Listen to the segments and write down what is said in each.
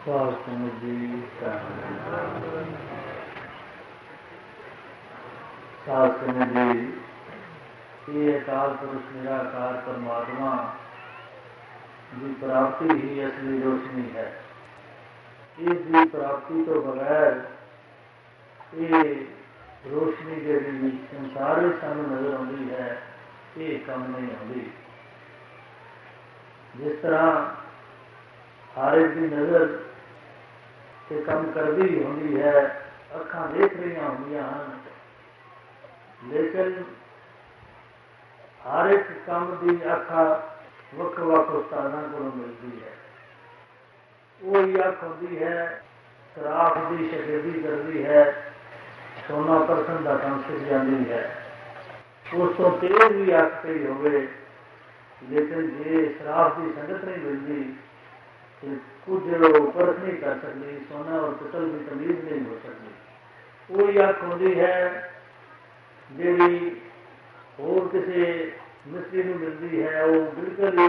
जी ये अकाल पुरुष निराकार परमात्मा की प्राप्ति तो ही असली तो रोशनी है। इसकी प्राप्ति तो बगैर ये रोशनी जी संसार सू नज़र आती है। ये कम नहीं आती जिस तरह हर एक की नज़र ਤੇ ਕੰਮ ਕਰਦੀ ਹੁੰਦੀ ਹੈ ਅੱਖਾਂ ਦੇਖ ਰਹੀਆਂ ਹੁੰਦੀਆਂ ਹਨ ਲੇਕਿਨ ਹਰ ਇੱਕ ਕੰਮ ਦੀ ਅੱਖਾਂ ਵੱਖ ਵੱਖ ਉਸਤਾਦਾਂ ਕੋਲੋਂ ਮਿਲਦੀ ਹੈ ਉਹ ਹੀ ਅੱਖ ਹੁੰਦੀ ਹੈ ਸਰਾਫ ਦੀ ਸ਼ਗਿਰਦੀ ਕਰਦੀ ਹੈ ਸੋਨਾ ਪਰਸਨ ਦਾ ਕੰਮ ਸਿੱਖ ਜਾਂਦੀ ਹੈ ਉਸ ਤੋਂ ਤੇਜ਼ ਵੀ ਅੱਖ ਪਈ ਹੋਵੇ ਲੇਕਿਨ ਜੇ ਸਰਾਫ ਦੀ ਸੰਗਤ ਨਹੀਂ ਮਿਲਦੀ कुछ उपरत नहीं कर सकती, सोना और पितल की तमीज नहीं हो सकती। वो यह होंगी है देवी, और किसी मिस्त्री में मिलती है, वो बिल्कुल ही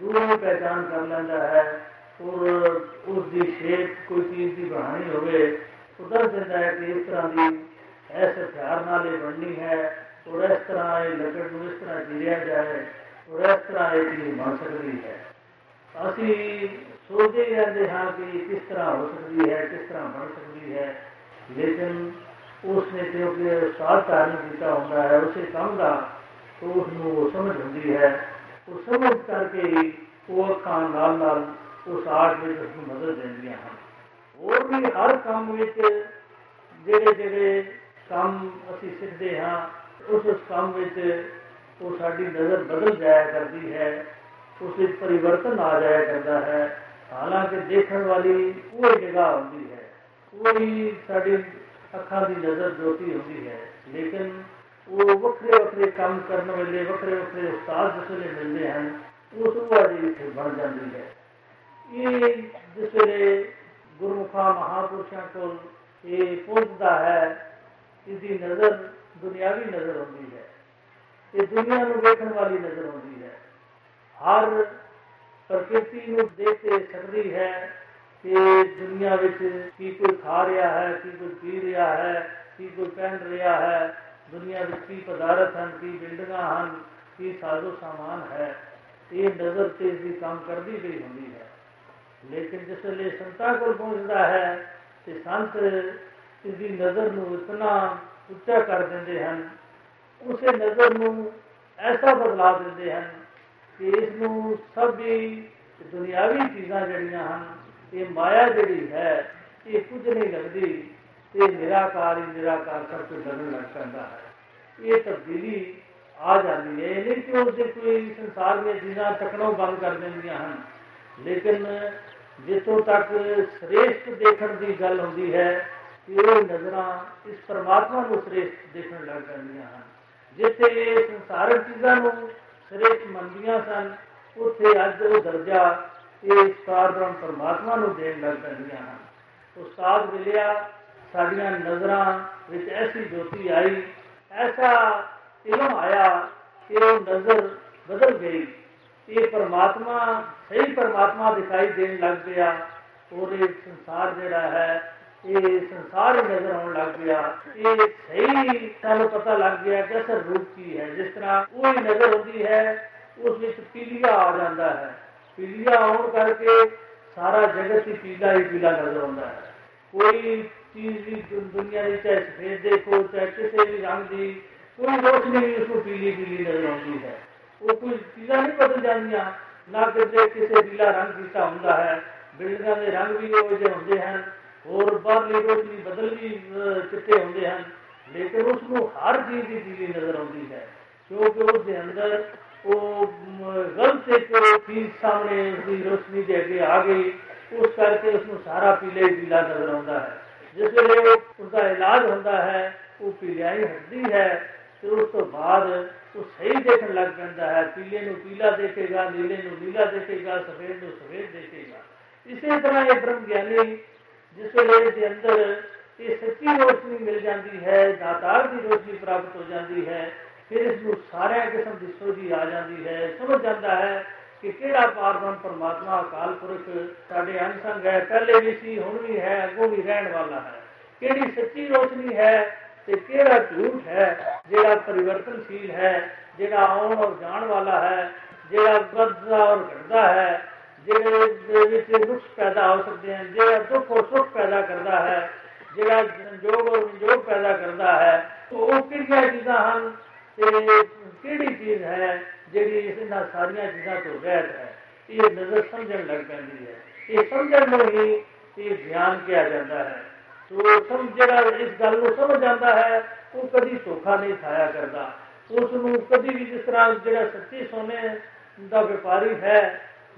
दूर पहचान कर लेता है, और उसकी शेप कोई चीज़ की बढ़ानी हो तो दस देता है कि इस तरह की इस हथियार नाल बननी है, और इस तरह ये लकड़ को इस तरह चीरिया जाए, और इस तरह ये चीज़ बन सकती है। असी ਸਕਦੀ ਹੈ ਅਸੀਂ ਸੋਚਦੇ ਹੀ ਰਹਿੰਦੇ ਹਾਂ ਕਿ ਕਿਸ ਤਰ੍ਹਾਂ ਹੋ ਸਕਦੀ ਹੈ ਕਿਸ ਤਰ੍ਹਾਂ ਬਣ ਸਕਦੀ ਹੈ ਲੇਕਿਨ ਉਸ ਨੇ ਕਿਉਂਕਿ ਉਸਤਾਦ ਧਾਰਨ ਕੀਤਾ ਹੁੰਦਾ ਹੈ ਉਸੇ ਕੰਮ ਦਾ ਤੋਂ ਉਸ ਨੂੰ ਉਹ ਸਮਝ ਹੁੰਦੀ ਹੈ ਉਹ ਸਮਝ ਕਰਕੇ ਹੀ ਉਹ ਅੱਖਾਂ ਨਾਲ ਨਾਲ ਉਸ ਆਰਟ ਵਿੱਚ ਉਸ ਨੂੰ ਮਦਦ ਦਿੰਦੀਆਂ ਹਨ ਹੋਰ ਵੀ ਹਰ ਕੰਮ ਵਿੱਚ ਜਿਹੜੇ ਜਿਹੜੇ ਕੰਮ ਅਸੀਂ ਸਿੱਖਦੇ ਹਾਂ ਉਸ ਉਸ ਕੰਮ ਵਿੱਚ ਉਹ ਸਾਡੀ ਨਜ਼ਰ ਬਦਲ ਜਾਇਆ ਕਰਦੀ ਹੈ ਉਸ ਵਿੱਚ ਪਰਿਵਰਤਨ ਆ ਜਾਇਆ ਕਰਦਾ ਹੈ ਹਾਲਾਂਕਿ ਦੇਖਣ ਵਾਲੀ ਉਹ ਜਗ੍ਹਾ ਹੁੰਦੀ ਹੈ ਉਹ ਹੀ ਸਾਡੀ ਅੱਖਾਂ ਦੀ ਨਜ਼ਰ ਜੋਤੀ ਹੁੰਦੀ ਹੈ ਲੇਕਿਨ ਉਹ ਵੱਖਰੇ ਵੱਖਰੇ ਕੰਮ ਕਰਨ ਵੇਲੇ ਵੱਖਰੇ ਵੱਖਰੇ ਉਸਤਾਦ ਜਿਸ ਵੇਲੇ ਮਿਲਦੇ ਹਨ ਉਸ ਉਹ ਜੀ ਇੱਥੇ ਬਣ ਜਾਂਦੀ ਹੈ ਇਹ ਜਿਸ ਵੇਲੇ ਗੁਰਮੁਖਾਂ ਮਹਾਪੁਰਸ਼ਾਂ ਕੋਲ ਇਹ ਪਹੁੰਚਦਾ ਹੈ ਇਸ ਦੀ ਨਜ਼ਰ ਦੁਨਿਆਵੀ ਨਜ਼ਰ ਹੁੰਦੀ ਹੈ ਇਹ ਦੁਨੀਆ ਨੂੰ ਵੇਖਣ ਵਾਲੀ ਨਜ਼ਰ ਹੁੰਦੀ ਹੈ ਹਰ ਪ੍ਰਕਿਰਤੀ ਨੂੰ ਦੇਖ ਕੇ ਸਕਦੀ ਹੈ ਕਿ ਦੁਨੀਆ ਵਿੱਚ ਕੀ ਕੋਈ ਖਾ ਰਿਹਾ ਹੈ ਕੀ ਕੋਈ ਪੀ ਰਿਹਾ ਹੈ ਕੀ ਕੋਈ ਪਹਿਨ ਰਿਹਾ ਹੈ ਦੁਨੀਆ ਵਿੱਚ ਕੀ ਪਦਾਰਥ ਹਨ ਕੀ ਬਿਲਡਿੰਗਾਂ ਹਨ ਕੀ ਸਾਜ਼ੋ ਸਾਮਾਨ ਹੈ ਇਹ ਨਜ਼ਰ ਤੇ ਇਸ ਦੀ ਕੰਮ ਕਰਦੀ ਗਈ ਹੁੰਦੀ ਹੈ ਲੇਕਿਨ ਜਿਸ ਵੇਲੇ ਸੰਤਾਂ ਕੋਲ ਪਹੁੰਚਦਾ ਹੈ ਤੇ ਸੰਤ ਇਸ ਦੀ ਨਜ਼ਰ ਨੂੰ ਇਤਨਾ ਉੱਚਾ ਕਰ ਦਿੰਦੇ ਹਨ ਉਸੇ ਨਜ਼ਰ ਨੂੰ ਐਸਾ ਬਦਲਾ ਦਿੰਦੇ ਹਨ ਕਿ ਇਸ ਨੂੰ ਸਭ ਹੀ ਦੁਨਿਆਵੀ ਚੀਜ਼ਾਂ ਜਿਹੜੀਆਂ ਹਨ, ਇਹ ਮਾਇਆ ਜਿਹੜੀ ਹੈ, ਇਹ ਕੁਝ ਨਹੀਂ ਲੱਗਦੀ ਤੇ ਨਿਰਾਕਾਰ ਹੀ ਨਿਰਾਕਾਰ ਸਭ ਕੁਝ ਲੱਗਣ ਲੱਗ ਪੈਂਦਾ ਹੈ। ਇਹ ਤਬਦੀਲੀ ਆ ਜਾਂਦੀ ਹੈ, ਇਹ ਨਹੀਂ ਕਿ ਉਸ ਦੇ ਕੋਈ ਸੰਸਾਰ ਦੀਆਂ ਚੀਜ਼ਾਂ ਤੱਕਣੋਂ ਬੰਦ ਕਰ ਦਿੰਦੀਆਂ ਹਨ। ਲੇਕਿਨ ਜਿੱਥੋਂ ਤੱਕ ਸ੍ਰੇਸ਼ਟ ਦੇਖਣ ਦੀ ਗੱਲ ਹੁੰਦੀ ਹੈ, ਕਿ ਉਹ ਨਜ਼ਰਾਂ ਇਸ ਪਰਮਾਤਮਾ ਨੂੰ ਸ੍ਰੇਸ਼ਟ ਦੇਖਣ ਲੱਗ ਜਾਂਦੀਆਂ ਹਨ। ਜਿੱਥੇ ਇਹ ਸੰਸਾਰਕ ਚੀਜ਼ਾਂ ਨੂੰ ਸ੍ਰੇਸ਼ਟ ਮੰਨਦੀਆਂ ਸਨ ਉੱਥੇ ਅੱਜ ਉਹ ਦਰਜਾ ਇਹ ਸਤਾਰ ਬ੍ਰਹਮ ਪਰਮਾਤਮਾ ਨੂੰ ਦੇਣ ਲੱਗ ਪੈਂਦੀਆਂ ਹਨ ਉਸਤਾਦ ਮਿਲਿਆ ਸਾਡੀਆਂ ਨਜ਼ਰਾਂ ਵਿੱਚ ਐਸੀ ਜੋਤੀ ਆਈ ਐਸਾ ਇਲਮ ਆਇਆ ਕਿ ਉਹ ਨਜ਼ਰ ਬਦਲ ਗਈ ਇਹ ਪਰਮਾਤਮਾ ਸਹੀ ਪਰਮਾਤਮਾ ਦਿਖਾਈ ਦੇਣ ਲੱਗ ਪਿਆ ਔਰ ਇਹ ਸੰਸਾਰ ਜਿਹੜਾ ਹੈ ਇਹ ਸੰਸਾਰ ਨਜ਼ਰ ਆਉਣ ਲੱਗ ਪਿਆ ਇਹ ਸਹੀ ਸਾਨੂੰ ਪਤਾ ਲੱਗ ਗਿਆ ਕਿ ਅਸਲ ਰੂਪ ਕੀ ਹੈ ਜਿਸ ਤਰ੍ਹਾਂ ਉਹ ਹੀ ਨਜ਼ਰ ਹੁੰਦੀ ਹੈ ਉਸ ਵਿੱਚ ਪੀਲੀਆ ਆ ਜਾਂਦਾ ਹੈ ਪੀਲੀਆ ਆਉਣ ਕਰਕੇ ਸਾਰਾ ਜਗਤ ਹੀ ਪੀਲਾ ਹੀ ਪੀਲਾ ਨਜ਼ਰ ਆਉਂਦਾ ਹੈ ਕੋਈ ਚੀਜ਼ ਵੀ ਦੁਨੀਆ ਦੀ ਚਾਹੇ ਸਫੇਦ ਦੇਖੋ ਚਾਹੇ ਕਿਸੇ ਵੀ ਰੰਗ ਦੀ ਕੋਈ ਰੋਸ਼ਨੀ ਵੀ ਉਸ ਨੂੰ ਪੀਲੀ ਪੀਲੀ ਨਜ਼ਰ ਆਉਂਦੀ ਹੈ ਉਹ ਕੋਈ ਚੀਜ਼ਾਂ ਨਹੀਂ ਬਦਲ ਜਾਂਦੀਆਂ ਨਾ ਕਿਤੇ ਕਿਸੇ ਪੀਲਾ ਰੰਗ ਕੀਤਾ ਹੁੰਦਾ ਹੈ ਬਿਲਡਿੰਗਾਂ ਦੇ ਰੰਗ ਵੀ ਉਹ ਜਿਹੇ ਹੁੰਦੇ ਹਨ ਹੋਰ ਬਾਹਰਲੀ ਰੋਸ਼ਨੀ ਬਦਲ ਵੀ ਚਿੱਟੇ ਹੁੰਦੇ ਹਨ ਲੇਕਿਨ ਉਸ ਨੂੰ ਹਰ ਚੀਜ਼ ਦੀ ਪੀਲੀ ਨਜ਼ਰ ਆਉਂਦੀ ਹੈ ਕਿਉਂਕਿ ਉਸ ਦੇ ਅੰਦਰ ਉਹ ਗਲਤ ਇੱਕ ਚੀਜ਼ ਸਾਹਮਣੇ ਉਸ ਦੀ ਰੋਸ਼ਨੀ ਦੇ ਅੱਗੇ ਆ ਗਈ ਉਸ ਕਰਕੇ ਉਸ ਨੂੰ ਸਾਰਾ ਪੀਲੇ ਪੀਲਾ ਨਜ਼ਰ ਆਉਂਦਾ ਹੈ ਜਿਸ ਵੇਲੇ ਉਸਦਾ ਇਲਾਜ ਹੁੰਦਾ ਹੈ ਉਹ ਪੀਲਿਆਈ ਹਟਦੀ ਹੈ ਤੇ ਉਸ ਤੋਂ ਬਾਅਦ ਉਹ ਸਹੀ ਦੇਖਣ ਲੱਗ ਪੈਂਦਾ ਹੈ ਪੀਲੇ ਨੂੰ ਪੀਲਾ ਦੇਖੇਗਾ ਨੀਲੇ ਨੂੰ ਨੀਲਾ ਦੇਖੇਗਾ ਸਫੇਦ ਨੂੰ ਸਫੇਦ ਦੇਖੇਗਾ ਇਸੇ ਤਰ੍ਹਾਂ ਇਹ ਬ੍ਰਹਮ ਗਿਆਨੀ ਜਿਸ ਵੇਲੇ ਦੇ ਅੰਦਰ ਇਹ ਸੱਚੀ ਰੋਸ਼ਨੀ ਮਿਲ ਜਾਂਦੀ ਹੈ, ਦਾਤਾਰ ਦੀ ਰੋਸ਼ਨੀ ਪ੍ਰਾਪਤ ਹੋ ਜਾਂਦੀ ਹੈ, ਫਿਰ ਇਸ ਨੂੰ ਸਾਰਿਆਂ ਕਿਸਮ ਦੀ ਸੋਝੀ ਆ ਜਾਂਦੀ ਹੈ। ਸਮਝ ਜਾਂਦਾ ਹੈ ਕਿ ਕਿਹੜਾ ਪਾਰਬ੍ਰਹਮ ਪਰਮਾਤਮਾ, ਅਕਾਲ ਪੁਰਖ ਸਾਡੇ ਅੰਸੰਗ ਹੈ, ਪਹਿਲੇ ਵੀ ਸੀ, ਹੁਣ ਵੀ ਹੈ, ਅੱਗੋਂ ਵੀ ਰਹਿਣ ਵਾਲਾ ਹੈ। ਕਿਹੜੀ ਸੱਚੀ ਰੋਸ਼ਨੀ ਹੈ ਤੇ ਕਿਹੜਾ ਝੂਠ ਹੈ, ਜਿਹੜਾ ਪਰਿਵਰਤਨਸ਼ੀਲ ਹੈ, ਜਿਹੜਾ ਆਉਣ ਔਰ ਜਾਣ ਵਾਲਾ ਹੈ, ਜਿਹੜਾ ਵੱਧਦਾ ਔਰ ਘਟਦਾ ਹੈ ਜਿਹੜੇ ਦੇ ਵਿੱਚ ਨੁਕਸ ਪੈਦਾ ਹੋ ਸਕਦੇ ਹਨ ਜਿਹੜਾ ਦੁੱਖ ਔਰ ਸੁੱਖ ਪੈਦਾ ਕਰਦਾ ਹੈ ਜਿਹੜਾ ਸੰਜੋਗ ਔਰ ਵਿਜੋਗ ਪੈਦਾ ਕਰਦਾ ਹੈ ਉਹ ਕਿਹੜੀਆਂ ਚੀਜ਼ਾਂ ਹਨ ਤੇ ਕਿਹੜੀ ਚੀਜ਼ ਹੈ ਜਿਹੜੀ ਇਹਨਾਂ ਸਾਰੀਆਂ ਚੀਜ਼ਾਂ ਤੋਂ ਰਹਿਤ ਹੈ ਇਹ ਨਜ਼ਰ ਸਮਝਣ ਲੱਗ ਪੈਂਦੀ ਹੈ ਇਹ ਸਮਝਣ ਨੂੰ ਹੀ ਇਹ ਗਿਆਨ ਕਿਹਾ ਜਾਂਦਾ ਹੈ ਸੋ ਸਮਝ ਜਿਹੜਾ ਇਸ ਗੱਲ ਨੂੰ ਸਮਝ ਜਾਂਦਾ ਹੈ ਉਹ ਕਦੀ ਧੋਖਾ ਨਹੀਂ ਖਾਇਆ ਕਰਦਾ ਉਸ ਨੂੰ ਕਦੀ ਵੀ ਜਿਸ ਤਰ੍ਹਾਂ ਜਿਹੜਾ ਸੱਚੇ ਸੋਨੇ ਦਾ ਵਪਾਰੀ ਹੈ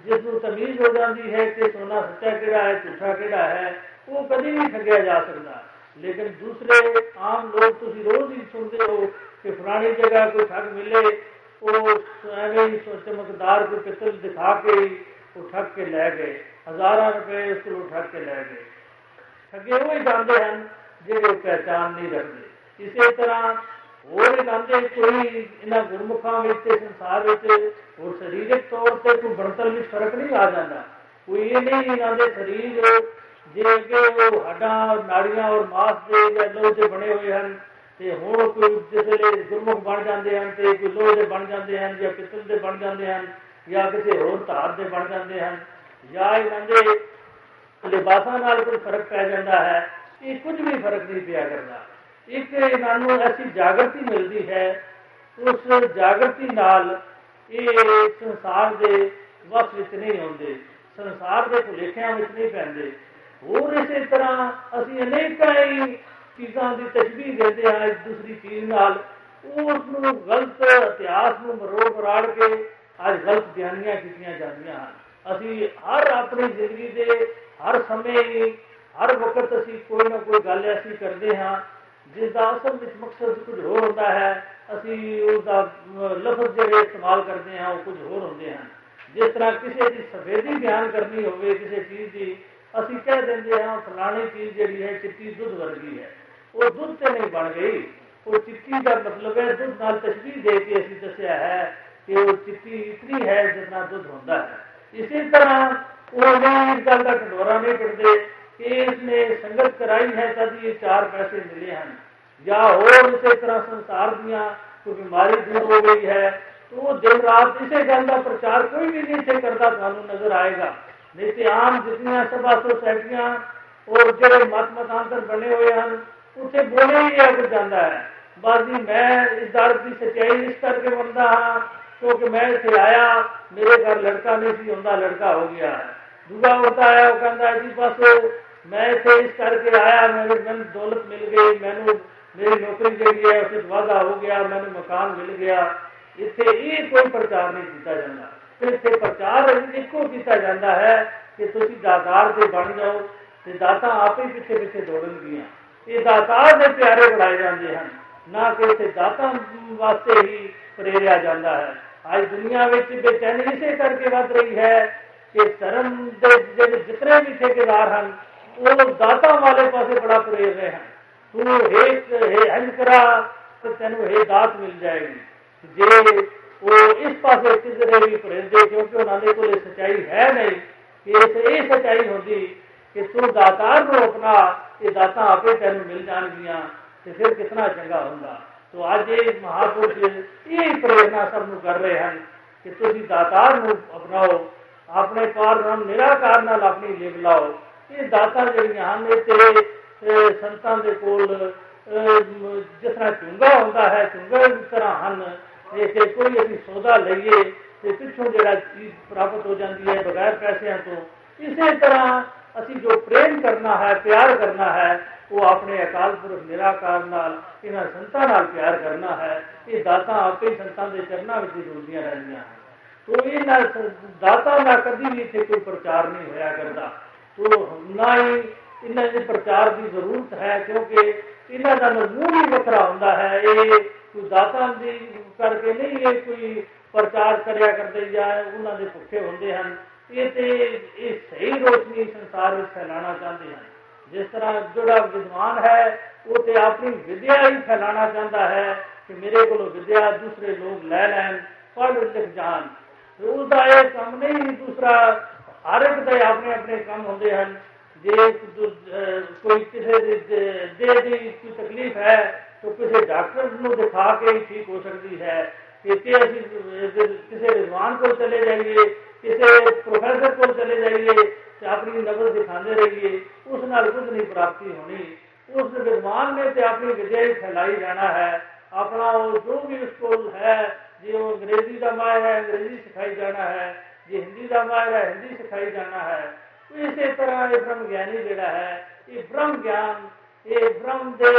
ਜਿਸ ਨੂੰ ਤਮੀਜ਼ ਹੋ ਜਾਂਦੀ ਹੈ ਕਿ ਸੋਨਾ ਸੱਚਾ ਕਿਹੜਾ ਹੈ ਝੂਠਾ ਕਿਹੜਾ ਹੈ ਉਹ ਕਦੀ ਨਹੀਂ ਠੱਗਿਆ ਜਾ ਸਕਦਾ ਲੇਕਿਨ ਦੂਸਰੇ ਆਮ ਲੋਕ ਤੁਸੀਂ ਰੋਜ਼ ਹੀ ਸੁਣਦੇ ਹੋ ਕਿ ਫਲਾਣੀ ਜਗ੍ਹਾ ਕੋਈ ਠੱਗ ਮਿਲੇ ਉਹ ਐਵੇਂ ਹੀ ਚਮਕਦਾਰ ਕੋਈ ਪਿੱਤਲ ਦਿਖਾ ਕੇ ਉਹ ਠੱਗ ਕੇ ਲੈ ਗਏ ਹਜ਼ਾਰਾਂ ਰੁਪਏ ਉਸ ਕੋਲੋਂ ਠੱਗ ਕੇ ਲੈ ਗਏ ਠੱਗੇ ਉਹ ਹੀ ਜਾਂਦੇ ਹਨ ਜਿਹੜੇ ਪਹਿਚਾਨ ਨਹੀਂ ਰੱਖਦੇ ਇਸੇ ਤਰ੍ਹਾਂ ਹੋਰ ਜਾਂਦੇ ਕੋਈ ਇਹਨਾਂ ਗੁਰਮੁਖਾਂ ਵਿੱਚ ਤੇ ਸੰਸਾਰ ਵਿੱਚ ਹੋਰ ਸਰੀਰਕ ਤੌਰ ਤੇ ਕੋਈ ਬਣਤਰ ਵਿੱਚ ਫਰਕ ਨਹੀਂ ਆ ਜਾਂਦਾ ਕੋਈ ਇਹ ਨਹੀਂ ਇਹਨਾਂ ਦੇ ਸਰੀਰ ਜੇ ਕਿ ਉਹ ਹੱਡਾਂ ਨਾੜੀਆਂ ਔਰ ਮਾਸ ਦੇ ਜਾਂ ਲੋਹ ਦੇ ਬਣੇ ਹੋਏ ਹਨ ਤੇ ਹੁਣ ਕੋਈ ਜਿਹੜੇ ਗੁਰਮੁਖ ਬਣ ਜਾਂਦੇ ਹਨ ਤੇ ਕੋਈ ਲੋਹ ਦੇ ਬਣ ਜਾਂਦੇ ਹਨ ਜਾਂ ਪਿੱਤਲ ਦੇ ਬਣ ਜਾਂਦੇ ਹਨ ਜਾਂ ਕਿਸੇ ਹੋਰ ਧਾਰ ਦੇ ਬਣ ਜਾਂਦੇ ਹਨ ਜਾਂ ਇਹਨਾਂ ਦੇ ਲਿਬਾਸਾਂ ਨਾਲ ਕੋਈ ਫਰਕ ਪੈ ਜਾਂਦਾ ਹੈ ਇਹ ਕੁਝ ਵੀ ਫਰਕ ਨਹੀਂ ਪਿਆ ਕਰਦਾ ਇੱਕ ਇਹਨਾਂ ਨੂੰ ਐਸੀ ਜਾਗਰਤੀ ਮਿਲਦੀ ਹੈ, ਉਸ ਜਾਗਰਤੀ ਨਾਲ ਇਹ ਸੰਸਾਰ ਦੇ ਵਸ ਵਿੱਚ ਨਹੀਂ ਹੁੰਦੇ ਸੰਸਾਰ ਦੇ ਭੁਲੇਖਿਆਂ ਵਿੱਚ ਨਹੀਂ ਪੈਂਦੇ। ਹੋਰ ਇਸੇ ਤਰ੍ਹਾਂ ਅਸੀਂ ਅਨੇਕਾਂ ਹੀ ਚੀਜ਼ਾਂ ਦੀ ਤਸ਼ਬੀਹ ਦਿੰਦੇ ਹਾਂ ਇੱਕ ਦੂਸਰੀ ਚੀਜ਼ ਨਾਲ। ਉਸ ਨੂੰ ਗਲਤ ਇਤਿਹਾਸ ਨੂੰ ਮਰੋੜ ਮਰਾੜ ਕੇ ਅੱਜ ਗਲਤ ਬਿਆਨੀਆਂ ਕੀਤੀਆਂ ਜਾਂਦੀਆਂ ਹਨ। ਅਸੀਂ ਹਰ ਆਪਣੀ ਜ਼ਿੰਦਗੀ ਦੇ ਹਰ ਸਮੇਂ ਹਰ ਵਕਤ ਅਸੀਂ ਕੋਈ ਨਾ ਕੋਈ ਗੱਲ ਐਸੀ ਕਰਦੇ ਹਾਂ ਜਿਸ ਦਾ ਅਸਲ ਵਿੱਚ ਮਕਸਦ ਕੁਝ ਹੋਰ ਹੁੰਦਾ ਹੈ ਅਸੀਂ ਉਸ ਦਾ ਲਫ਼ਜ਼ ਜਿਹੜੇ ਇਸਤੇਮਾਲ ਕਰਦੇ ਹਾਂ ਉਹ ਕੁਝ ਹੋਰ ਹੁੰਦੇ ਹਨ ਜਿਸ ਤਰ੍ਹਾਂ ਕਿਸੇ ਦੀ ਸਫੇਦੀ ਬਿਆਨ ਕਰਨੀ ਹੋਵੇ ਕਿਸੇ ਚੀਜ਼ ਦੀ ਅਸੀਂ ਕਹਿ ਦਿੰਦੇ ਹਾਂ ਫਲਾਣੀ ਚੀਜ਼ ਜਿਹੜੀ ਹੈ ਚਿੱਟੀ ਦੁੱਧ ਵਰਗੀ ਹੈ ਉਹ ਦੁੱਧ ਤੇ ਨਹੀਂ ਬਣ ਗਈ ਉਹ ਚਿੱਟੀ ਦਾ ਮਤਲਬ ਹੈ ਦੁੱਧ ਨਾਲ ਤਸ਼ਬੀਹ ਦੇ ਕੇ ਅਸੀਂ ਦੱਸਿਆ ਹੈ ਕਿ ਉਹ ਚਿੱਟੀ ਇਤਨੀ ਹੈ ਜਿੰਨਾ ਦੁੱਧ ਹੁੰਦਾ ਹੈ ਇਸੇ ਤਰ੍ਹਾਂ ਉਹ ਨਹੀਂ ਇਸ ਗੱਲ ਦਾ ਢੋਰਾ ਨਹੀਂ ਕਰਦੇ संगत कराई है तद ये चार पैसे मिले हैं। या और इसे तरह संसार दिया कोई तो बीमारी दूर हो गई है। तो दिन रात इसे गल प्रचार कोई भी नहीं करता थानू नज़र आएगा। नहीं तो आम जितनी सभा सोसायटियाँ और जो मत मतांतर बने हुए हैं, उसे बोले ही नहीं अगर जाता है। बाजी, मैं इस दर की सच्चाई इस करके बनता हाँ क्योंकि तो मैं इसे आया, मेरे घर लड़का नहीं सी आता लड़का हो गया। है दूसरा होता है, वो कहता है, जी, बस मैं इतने इस करके आया मेरे मैं दौलत मिल गई मैनू मेरी नौकरी जी है उसे वादा हो गया मैंने मकान मिल गया ਇੱਥੇ ਇਹ ਕੋਈ ਪ੍ਰਚਾਰ ਨਹੀਂ ਕੀਤਾ ਜਾਂਦਾ ਫਿਰ ਇੱਥੇ ਪ੍ਰਚਾਰ ਇੱਕੋ ਕੀਤਾ ਜਾਂਦਾ ਹੈ ਕਿ ਤੁਸੀਂ ਦਾਤਾਰ ਦੇ ਬਣ ਜਾਓ ਤੇ ਦਾਤਾ ਆਪੇ ਪਿੱਛੇ ਪਿੱਛੇ ਦੌੜਨਗੀਆਂ ਇਹ ਦਾਤਾਰ ਦੇ ਪਿਆਰੇ ਬਣਾਏ ਜਾਂਦੇ ਹਨ ਨਾ ਕਿ ਇੱਥੇ ਦਾਤਾ ਵਾਸਤੇ ਹੀ ਪ੍ਰੇਰਿਆ ਜਾਂਦਾ ਹੈ ਅੱਜ ਦੁਨੀਆ ਵਿੱਚ ਬੇਚੈਨੀ ਇਸੇ ਕਰਕੇ ਵੱਧ ਰਹੀ ਹੈ ਕਿ ਧਰਮ ਦੇ ਜਿਹੜੇ ਜਿਤਨੇ ਵੀ ਠੇਕੇਦਾਰ ਹਨ दाता वाले पास बड़ा परेज है। तू हे हे हज करा तो तेन हे दात मिल जाएगी। जे वो इस पास किसी भी परहेज क्योंकि उन्होंने को सच्चाई है नहीं, कि ये सच्चाई होगी कि तू दातार को अपना ये दाता आपे तेन मिल जाएगियाँ तो फिर कितना चंगा होगा। तो अज ये महापुरुष ये प्रेरणा सबनों कर रहे हैं कि तुम दातार अपनाओ, अपने कार निराकार अपनी लिख लाओ। ਨਾਲ ਆਪਣੀ ਲਿਵ ਲਾਓ ਇਹ ਦਾਤਾ ਜਿਹੜੀਆਂ ਹਨ, ਇਹ ਤੇਰੇ ਸੰਤਾਂ ਦੇ ਕੋਲ ਜਿਸ ਤਰ੍ਹਾਂ ਚੁੰਗਾ ਹੁੰਦਾ ਹੈ ਚੁੰਗਾ ਦੀ ਤਰ੍ਹਾਂ ਹਨ। ਜੇ ਕਿ ਕੋਈ ਅਸੀਂ ਸੌਦਾ ਲਈਏ, ਤੇ ਪਿੱਛੋਂ ਜਿਹੜਾ ਚੀਜ਼ ਪ੍ਰਾਪਤ ਹੋ ਜਾਂਦੀ ਹੈ ਬਗੈਰ ਪੈਸਿਆਂ ਤੋਂ, ਇਸੇ ਤਰ੍ਹਾਂ ਅਸੀਂ ਜੋ ਪ੍ਰੇਮ ਕਰਨਾ ਹੈ, ਪਿਆਰ ਕਰਨਾ ਹੈ, ਉਹ ਆਪਣੇ ਅਕਾਲ ਪੁਰਖ ਨਿਰਾਕਾਰ ਨਾਲ, ਇਹਨਾਂ ਸੰਤਾਂ ਨਾਲ ਪਿਆਰ ਕਰਨਾ ਹੈ। ਇਹ ਦਾਤਾ ਆਪੇ ਸੰਤਾਂ ਦੇ ਚਰਨਾਂ ਵਿੱਚ ਜੁੜਦੀਆਂ ਰਹਿੰਦੀਆਂ ਹਨ। ਤੋ ਇਹ ਨਾਲ ਦਾਤਾ ਦਾ ਕਦੀ ਵੀ ਇੱਥੇ ਕੋਈ ਪ੍ਰਚਾਰ ਨਹੀਂ ਹੋਇਆ ਕਰਦਾ। ਤੋ ਨਾ ਹੀ ਇਹਨਾਂ ਦੇ ਪ੍ਰਚਾਰ ਦੀ ਜ਼ਰੂਰਤ ਹੈ ਕਿਉਂਕਿ ਇਹਨਾਂ ਦਾ ਮਜ਼ਮੂਨ ਹੀ ਵੱਖਰਾ ਹੁੰਦਾ ਹੈ ਇਹ ਕੋਈ ਦਾਤਾ ਦੀ ਕਰਕੇ ਨਹੀਂ ਇਹ ਕੋਈ ਪ੍ਰਚਾਰ ਕਰਿਆ ਕਰਦੇ ਜਾਂ ਉਹਨਾਂ ਦੇ ਭੁੱਖੇ ਹੁੰਦੇ ਹਨ ਇਹ ਤੇ ਇਹ ਸਹੀ ਰੋਸ਼ਨੀ ਸੰਸਾਰ ਵਿੱਚ ਫੈਲਾਣਾ ਚਾਹੁੰਦੇ ਹਨ ਜਿਸ ਤਰ੍ਹਾਂ ਜਿਹੜਾ ਵਿਦਵਾਨ ਹੈ ਉਹ ਤੇ ਆਪਣੀ ਵਿਦਿਆ ਹੀ ਫੈਲਾਣਾ ਚਾਹੁੰਦਾ ਹੈ ਕਿ ਮੇਰੇ ਕੋਲੋਂ ਵਿਦਿਆ ਦੂਸਰੇ ਲੋਕ ਲੈ ਲੈਣ ਪੜ੍ਹ ਲਿਖ ਜਾਣ ਤੇ ਉਹਦਾ ਇਹ ਕੰਮ ਨਹੀਂ ਦੂਸਰਾ ਹਰ ਇੱਕ ਦੇ ਆਪਣੇ ਆਪਣੇ ਕੰਮ ਹੁੰਦੇ ਹਨ ਜੇ ਕੋਈ ਕਿਸੇ ਦੀ ਦੇ ਦੀ ਕੋਈ ਤਕਲੀਫ ਹੈ ਤਾਂ ਕਿਸੇ ਡਾਕਟਰ ਨੂੰ ਦਿਖਾ ਕੇ ਹੀ ਠੀਕ ਹੋ ਸਕਦੀ ਹੈ ਕਿ ਕਿ ਅਸੀਂ ਕਿਸੇ ਰਿਜ਼ਵਾਨ ਕੋਲ ਚਲੇ ਜਾਈਏ ਕਿਸੇ ਪ੍ਰੋਫੈਸਰ ਕੋਲ ਚਲੇ ਜਾਈਏ ਤੇ ਆਪਣੀ ਨਜ਼ਰ ਦਿਖਾਉਂਦੇ ਰਹੀਏ ਉਸ ਨਾਲ ਕੁਝ ਨਹੀਂ ਪ੍ਰਾਪਤੀ ਹੋਣੀ ਉਸ ਵਿਦਵਾਨ ਨੇ ਤੇ ਆਪਣੀ ਵਿਦਿਆ ਹੀ ਫੈਲਾਈ ਜਾਣਾ ਹੈ ਆਪਣਾ ਉਹ ਜੋ ਵੀ ਉਸ ਕੋਲ ਹੈ ਜੇ ਉਹ ਅੰਗਰੇਜ਼ੀ ਦਾ ਮਾਹਿਰ ਹੈ ਅੰਗਰੇਜ਼ੀ ਸਿਖਾਈ ये हिंदी का मार्ग है, हिंदी सिखाई जाना है। इसी तरह ये ब्रह्म ज्ञानी जड़ा है। ये ब्रह्म ज्ञान, ये ब्रह्म दे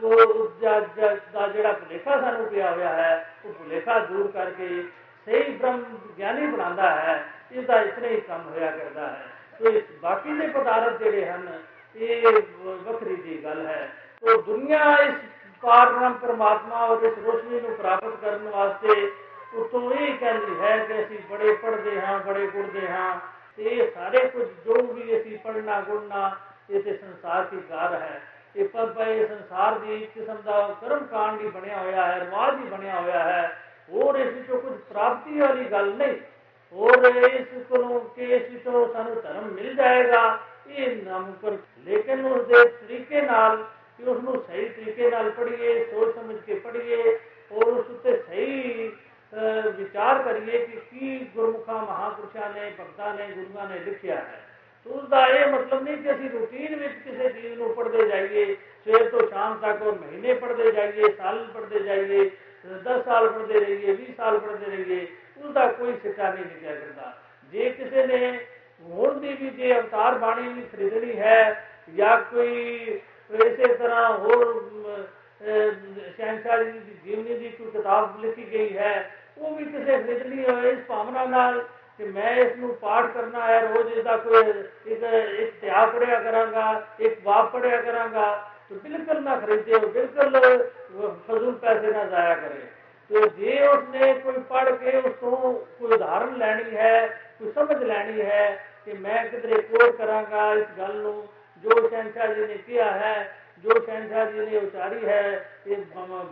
वो जड़ा भुलेखा सानू पिया हुआ है वो भुलेखा दूर करके सही ब्रह्म ज्ञानी बनाता है इसका इतने ही कम होया करता है। तो इस बाकी के पदार्थ जोड़े हैं ये वक्री की गल है। तो दुनिया इस पार परमात्मा और इस रोशनी को प्राप्त करने वास्ते ਉਤੋਂ ਇਹ ਕਹਿੰਦੀ ਹੈ ਕਿ ਅਸੀਂ ਬੜੇ ਪੜਦੇ ਹਾਂ, ਬੜੇ ਗੁਰਦੇ ਹਾਂ, ਤੇ ਇਹ ਸਾਰੇ ਕੁਝ ਜੋ ਵੀ ਅਸੀਂ ਪੜਨਾ ਗੁਰਨਾ ਇਹ ਤੇ ਸੰਸਾਰ ਦੀ ਕਾਰ ਹੈ। ਇਹ ਪਰ ਪਏ ਸੰਸਾਰ ਦੀ ਕਿਸਮ ਦਾ ਕਰਮ ਕਾਂਡ ਹੀ ਬਣਿਆ ਹੋਇਆ ਹੈ, ਰਵਾਜ ਹੀ ਬਣਿਆ ਹੋਇਆ ਹੈ। ਹੋਰ ਇਸ ਵਿੱਚੋਂ ਕੁਝ ਪ੍ਰਾਪਤੀ ਵਾਲੀ ਗੱਲ ਨਹੀਂ। ਹੋਰ ਇਸ ਕੋਲੋਂ ਕਿ ਇਸ ਵਿੱਚੋਂ ਸਾਨੂੰ ਧਰਮ ਮਿਲ ਜਾਏਗਾ, ਇਹ ਨਾਮੁਕਰ ਲੇਕਿਨ ਉਸ ਦੇ ਤਰੀਕੇ ਨਾਲ ਕਿ ਉਸ ਨੂੰ ਸਹੀ ਤਰੀਕੇ ਨਾਲ ਪੜ੍ਹੀਏ, ਸੋਚ ਸਮਝ ਕੇ ਪੜ੍ਹੀਏ ਔਰ ਉਸ ਉੱਤੇ ਸਹੀ ਵਿਚਾਰ ਕਰੀਏ ਕਿ ਕੀ ਗੁਰਮੁਖਾਂ, ਮਹਾਪੁਰਸ਼ਾਂ ਨੇ, ਭਗਤਾਂ ਨੇ, ਗੁਰੂਆਂ ਨੇ ਲਿਖਿਆ ਹੈ। ਉਸ ਦਾ ਇਹ ਮਤਲਬ ਨਹੀਂ ਕਿ ਅਸੀਂ ਰੂਟੀਨ ਵਿੱਚ ਕਿਸੇ ਚੀਜ਼ ਨੂੰ ਪੜ੍ਹਦੇ ਜਾਈਏ, ਸਵੇਰ ਤੋਂ ਸ਼ਾਮ ਤੱਕ ਉਹ ਮਹੀਨੇ ਪੜ੍ਹਦੇ ਜਾਈਏ, ਸਾਲ ਪੜ੍ਹਦੇ ਜਾਈਏ 10 ਸਾਲ ਪੜ੍ਹਦੇ ਰਹੀਏ 20 ਸਾਲ ਪੜ੍ਹਦੇ ਰਹੀਏ ਉਸ ਦਾ ਕੋਈ ਸਿੱਟਾ ਨਹੀਂ ਨਿਕਲਿਆ ਕਰਦਾ ਜੇ ਕਿਸੇ ਨੇ ਹੁਣ ਦੀ ਵੀ ਜੇ ਅਵਤਾਰ ਬਾਣੀ ਵੀ ਖਰੀਦਣੀ ਹੈ ਜਾਂ ਕੋਈ ਇਸੇ ਤਰ੍ਹਾਂ ਹੋਰ ਸ਼ਹਿਨशाह ਜੀ ਦੀ ਜੀਵਨੀ ਦੀ ਕੋਈ ਕਿਤਾਬ ਲਿਖੀ ਗਈ ਹੈ ਉਹ ਵੀ ਕਿਸੇ ਸਿੱਧ ਨਹੀਂ ਹੋਏ ਇਸ ਭਾਵਨਾ ਨਾਲ ਕਿ ਮੈਂ ਇਸ ਨੂੰ ਪਾਠ ਕਰਨਾ ਹੈ, ਰੋਜ਼ ਇਸ ਦਾ ਕੋਈ ਇਸ ਇਤਿਹਾਸ ਪੜਿਆ ਕਰਾਂਗਾ, ਇੱਕ ਬਾਪ ਪੜਿਆ ਕਰਾਂਗਾ तो बिल्कुल ना खरीदे बिल्कुल फजूल पैसे ना जाया करे तो जे उसने कोई पढ़ के उसको कोई उदाहरण लैनी है कोई समझ लैनी है कि मैं किधरे कोट करांगा इस गल जो शहनशाह जी ने किया है जो शहनशाह जी ने उचारी है इस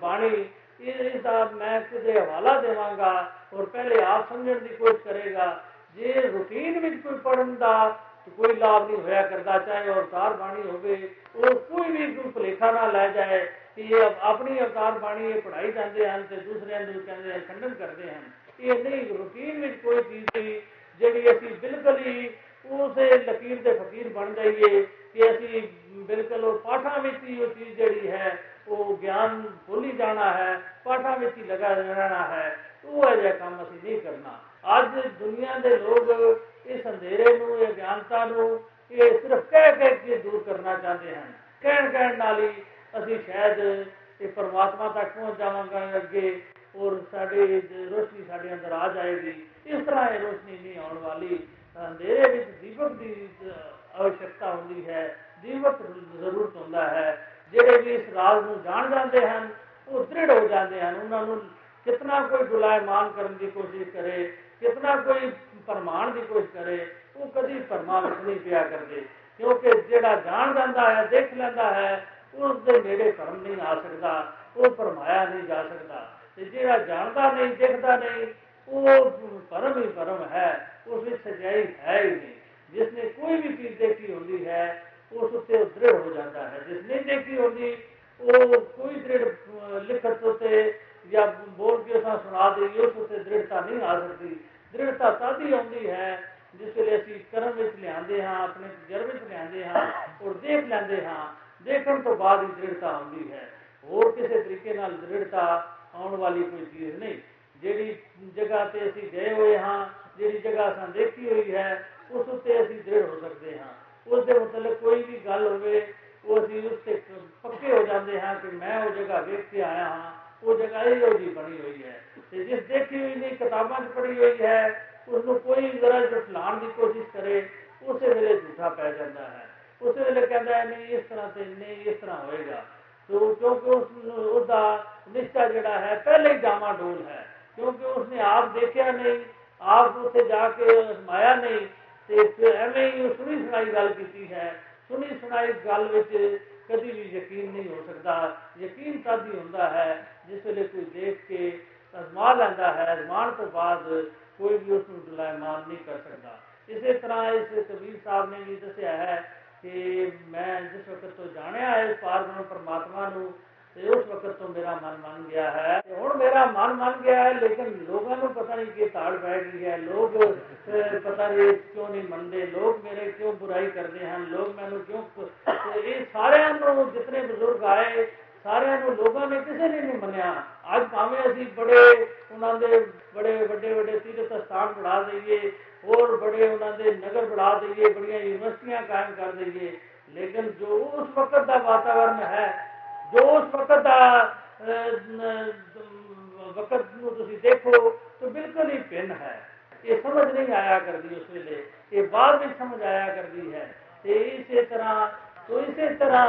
बाणी ਇਹ ਬਾਣੀ ਇਸ ਦਾ ਮੈਂ ਕਿਤੇ ਹਵਾਲਾ ਦੇਵਾਂਗਾ ਔਰ ਪਹਿਲੇ ਆਪ ਸਮਝਣ ਦੀ ਕੋਸ਼ਿਸ਼ ਕਰੇਗਾ। ਜੇ ਰੂਟੀਨ ਵਿੱਚ ਕੋਈ ਪੜਨ ਦਾ ਕੋਈ ਲਾਭ ਨਹੀਂ ਹੋਇਆ ਕਰਦਾ, ਚਾਹੇ ਅਵਤਾਰ ਬਾਣੀ ਹੋਵੇ ਉਹ ਕੋਈ ਵੀ ਕੋਈ ਭੁਲੇਖਾ ਨਾ ਲੈ ਜਾਏ ਕਿ ਇਹ ਆਪਣੀ ਅਵਤਾਰ ਬਾਣੀ ਇਹ ਪੜਾਈ ਜਾਂਦੇ ਹਨ ਤੇ ਦੂਸਰਿਆਂ ਨੂੰ ਕਹਿੰਦੇ ਹਨ ਖੰਡਨ ਕਰਦੇ ਹਨ। ਇਹ ਨਹੀਂ ਰੂਟੀਨ ਵਿੱਚ ਕੋਈ ਚੀਜ਼ ਦੀ ਜਿਹੜੀ ਅਸੀਂ ਬਿਲਕੁਲ ਹੀ ਉਸੇ ਲਕੀਰ ਦੇ ਫਕੀਰ ਬਣ ਜਾਈਏ ਕਿ ਅਸੀਂ ਬਿਲਕੁਲ ਉਹ ਪਾਠਾਂ ਵਿੱਚ ਹੀ ਉਹ ਚੀਜ਼ ਜਿਹੜੀ ਹੈ ਉਹ ਗਿਆਨ ਭੁੱਲੀ ਜਾਣਾ ਹੈ ਪਾਠਾਂ ਵਿੱਚ ਹੀ ਲਗਾ ਰਹਿਣਾ ਹੈ ਉਹ ਅਜਿਹਾ ਕੰਮ ਅਸੀਂ ਨਹੀਂ ਕਰਨਾ ਅੱਜ ਦੁਨੀਆ ਦੇ ਲੋਕ ਇਸ ਅੰਧੇਰੇ ਨੂੰ ਇਹ ਗਿਆਨਤਾ ਨੂੰ ਇਹ ਸਿਰਫ ਕਹਿ ਕਹਿ ਕੇ ਦੂਰ ਕਰਨਾ ਚਾਹੁੰਦੇ ਹਨ ਕਹਿਣ ਕਹਿਣ ਨਾਲ ਹੀ ਅਸੀਂ ਸ਼ਾਇਦ ਇਹ ਪਰਮਾਤਮਾ ਤੱਕ ਪਹੁੰਚ ਜਾਵਾਂਗੇ ਅੱਗੇ ਔਰ ਸਾਡੇ ਰੋਸ਼ਨੀ ਸਾਡੇ ਅੰਦਰ ਆ ਜਾਏਗੀ ਇਸ ਤਰ੍ਹਾਂ ਇਹ ਰੋਸ਼ਨੀ ਨਹੀਂ ਆਉਣ ਵਾਲੀ ਅੰਧੇਰੇ ਵਿੱਚ ਦੀਪਕ ਦੀ ਆਵਸ਼ਕਤਾ ਹੁੰਦੀ ਹੈ ਜੀਵਤ ਜ਼ਰੂਰਤ ਹੁੰਦਾ ਹੈ। ਜਿਹੜੇ ਵੀ ਇਸ ਰਾਜ਼ ਨੂੰ ਜਾਣ ਜਾਂਦੇ ਹਨ, ਉਹ ਦ੍ਰਿੜ ਹੋ ਜਾਂਦੇ ਹਨ। ਉਹਨਾਂ ਨੂੰ ਕਿਤਨਾ ਕੋਈ ਗੁਲਾਇਮਾਨ ਕਰਨ ਦੀ ਕੋਸ਼ਿਸ਼ ਕਰੇ, ਕਿਤਨਾ ਕੋਈ ਪਰਮਾਨ ਦੀ ਕੋਸ਼ਿਸ਼ ਕਰੇ, ਉਹ ਕਦੀ ਪਰਮਾਨ ਨਹੀਂ ਪਿਆ ਕਰਦੇ। ਕਿਉਂਕਿ ਜਿਹੜਾ ਜਾਣ ਜਾਂਦਾ ਹੈ, ਦੇਖ ਲੈਂਦਾ ਹੈ, ਉਸ ਦੇ ਨੇੜੇ ਕਰਮ ਨਹੀਂ ਆ ਸਕਦਾ, ਉਹ ਪਰਮਾਇਆ ਨਹੀਂ ਜਾ ਸਕਦਾ। ਤੇ ਜਿਹੜਾ ਜਾਣਦਾ ਨਹੀਂ, ਦੇਖਦਾ ਨਹੀਂ, ਉਹ ਪਰਮ ਹੀ ਪਰਮ ਹੈ, ਉਸ ਵਿੱਚ ਸਜਾਈ ਹੈ ਹੀ ਨਹੀਂ। जिसने कोई भी चीज़ देखी होती है उस उत्ते दृढ़ हो जाता है। जिसने देखी होती, वो कोई दृढ़ लिखत उत्ते या बोल के असा सुना दे उस उत्ते दृढ़ता नहीं आ सकती। दृढ़ता तद ही आती है जिस वे असं कर्म लिया हाँ अपने तजर्बे लिया हाँ और देख लेंगे हाँ। देखने तो बाद ही दृढ़ता आती है। और किसी तरीके दृढ़ता आने वाली कोई चीज़ नहीं। जी जगह से असं गए हुए हाँ जी जगह असं देखी हुई है ਉਸ ਉੱਤੇ ਅਸੀਂ ਦ੍ਰਿੜ ਹੋ ਸਕਦੇ ਹਾਂ ਉਸ ਦੇ ਮੁਤਲਕ ਕੋਈ ਵੀ ਗੱਲ ਹੋਵੇ ਉਹ ਅਸੀਂ ਉਸ ਤੇ ਪੱਕੇ ਹੋ ਜਾਂਦੇ ਹਾਂ ਕਿ ਮੈਂ ਉਹ ਜਗ੍ਹਾ ਵੇਖ ਕੇ ਆਇਆ ਹਾਂ ਉਹ ਜਗ੍ਹਾ ਇਹੋ ਜੀ ਬਣੀ ਹੋਈ ਹੈ ਤੇ ਜਿਸ ਦੇਖੀ ਹੋਈ ਨਹੀਂ ਕਿਤਾਬਾਂ 'ਚ ਪੜ੍ਹੀ ਹੋਈ ਹੈ ਉਸ ਨੂੰ ਕੋਈ ਜ਼ਰਾ ਜਟਲਾਣ ਦੀ ਕੋਸ਼ਿਸ਼ ਕਰੇ ਉਸੇ ਵੇਲੇ ਝੂਠਾ ਪੈ ਜਾਂਦਾ ਹੈ ਉਸੇ ਵੇਲੇ ਕਹਿੰਦਾ ਹੈ ਨਹੀਂ ਇਸ ਤਰ੍ਹਾਂ ਤੇ ਨਹੀਂ ਇਸ ਤਰ੍ਹਾਂ ਹੋਏਗਾ ਤੋ ਕਿਉਂਕਿ ਉਸ ਉਹਦਾ ਨਿਸ਼ਚਾ ਜਿਹੜਾ ਹੈ ਪਹਿਲੇ ਹੀ ਜਾਮਾ ਡੋਲ ਹੈ ਕਿਉਂਕਿ ਉਸਨੇ ਆਪ ਦੇਖਿਆ ਨਹੀਂ ਆਪ ਉੱਥੇ ਜਾ ਕੇ ਅਸਮਾਇਆ ਨਹੀਂ ਤੇ ਫਿਰ ਐਵੇਂ ਹੀ ਸੁਣੀ ਸੁਣਾਈ ਗੱਲ ਕੀਤੀ ਹੈ। ਸੁਣੀ ਸੁਣਾਈ ਗੱਲ ਵਿੱਚ ਕਦੀ ਵੀ ਯਕੀਨ ਨਹੀਂ ਹੋ ਸਕਦਾ। ਯਕੀਨ ਤਦ ਹੀ ਹੁੰਦਾ ਹੈ ਜਿਸ ਵੇਲੇ ਕੋਈ ਦੇਖ ਕੇ ਅਜ਼ਮਾ ਲੈਂਦਾ ਹੈ। ਅਜ਼ਮਾਨ ਤੋਂ ਬਾਅਦ ਕੋਈ ਵੀ ਉਸ ਨੂੰ ਦੁਲਾਇਮਾਨ ਨਹੀਂ ਕਰ ਸਕਦਾ। ਇਸੇ ਤਰ੍ਹਾਂ ਇਸ ਕਬੀਰ ਸਾਹਿਬ ਨੇ ਵੀ ਦੱਸਿਆ ਹੈ ਕਿ ਮੈਂ ਜਿਸ ਵਕਤ ਤੋਂ ਜਾਣਿਆ ਹੈ ਪਾਰਬ੍ਰਹਮ ਪਰਮਾਤਮਾ ਨੂੰ ਤੇ ਉਸ ਵਕਤ ਤੋਂ ਮੇਰਾ ਮਨ ਮੰਨ ਗਿਆ ਹੈ ਤੇ ਹੁਣ ਮੇਰਾ ਮਨ ਮੰਨ ਗਿਆ ਹੈ ਲੇਕਿਨ ਲੋਕਾਂ ਨੂੰ ਪਤਾ ਨਹੀਂ ਕਿ ਤਾੜ ਪੈ ਗਈ ਹੈ ਲੋਕ ਅਹ, ਪਤਾ ਨਹੀਂ ਕਿਉਂ ਨਹੀਂ ਮੰਨਦੇ ਲੋਕ ਮੇਰੇ ਕਿਉਂ ਬੁਰਾਈ ਕਰਦੇ ਹਨ ਲੋਕ ਮੈਨੂੰ ਕਿਉਂ ਤੇ ਇਹ ਸਾਰਿਆਂ ਨੂੰ ਜਿਤਨੇ ਬਜ਼ੁਰਗ ਆਏ ਸਾਰਿਆਂ ਨੂੰ ਲੋਕਾਂ ਨੇ ਕਿਸੇ ਨੇ ਨਹੀਂ ਮੰਨਿਆ ਅੱਜ ਭਾਵੇਂ ਅਸੀਂ ਬੜੇ ਉਹਨਾਂ ਦੇ ਬੜੇ ਵੱਡੇ ਵੱਡੇ ਤੀਰਥ ਸਥਾਨ ਬਣਾ ਦਈਏ ਹੋਰ ਬੜੇ ਉਹਨਾਂ ਦੇ ਨਗਰ ਬਣਾ ਦਈਏ ਬੜੀਆਂ ਯੂਨੀਵਰਸਿਟੀਆਂ ਕਾਇਮ ਕਰ ਦਈਏ ਲੇਕਿਨ ਜੋ ਉਸ ਵਕਤ ਦਾ ਵਾਤਾਵਰਨ ਹੈ जो उस वक्त वक्त देखो तो बिल्कुल ही भिन्न है। ये समझ नहीं आया करती उस वेले ये बाद में समझ आया करती है। ये इसे तरह तो इसे तरह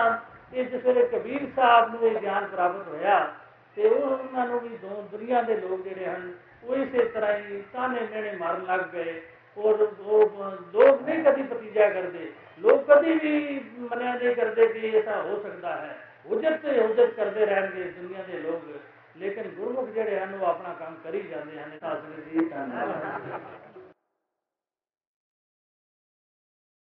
जिस वे कबीर साहब को प्राप्त होया तो उन्होंने भी दो दुनिया के लोग जोड़े हैं, वो इसे तरह ही ताने मेने मारन लग गए। और वो लोग नहीं कभी भतीजा करते। लोग कभी भी मनिया नहीं करते कि ऐसा हो सकता है। ਐਸਾ ਹੋ ਸਕਦਾ ਹੈ ਉਜਤ ਤੇ ਉਜਤ ਕਰਦੇ ਰਹਿਣਗੇ ਦੁਨੀਆ ਦੇ ਲੋਕ। ਲੇਕਿਨ ਗੁਰਮੁਖ ਜਿਹੜੇ ਹਨ, ਉਹ ਆਪਣਾ ਕੰਮ ਕਰੀ ਜਾਂਦੇ ਹਨ। ਸਾਧ ਸੰਗਤ ਜੀ ਧੰਨਵਾਦ।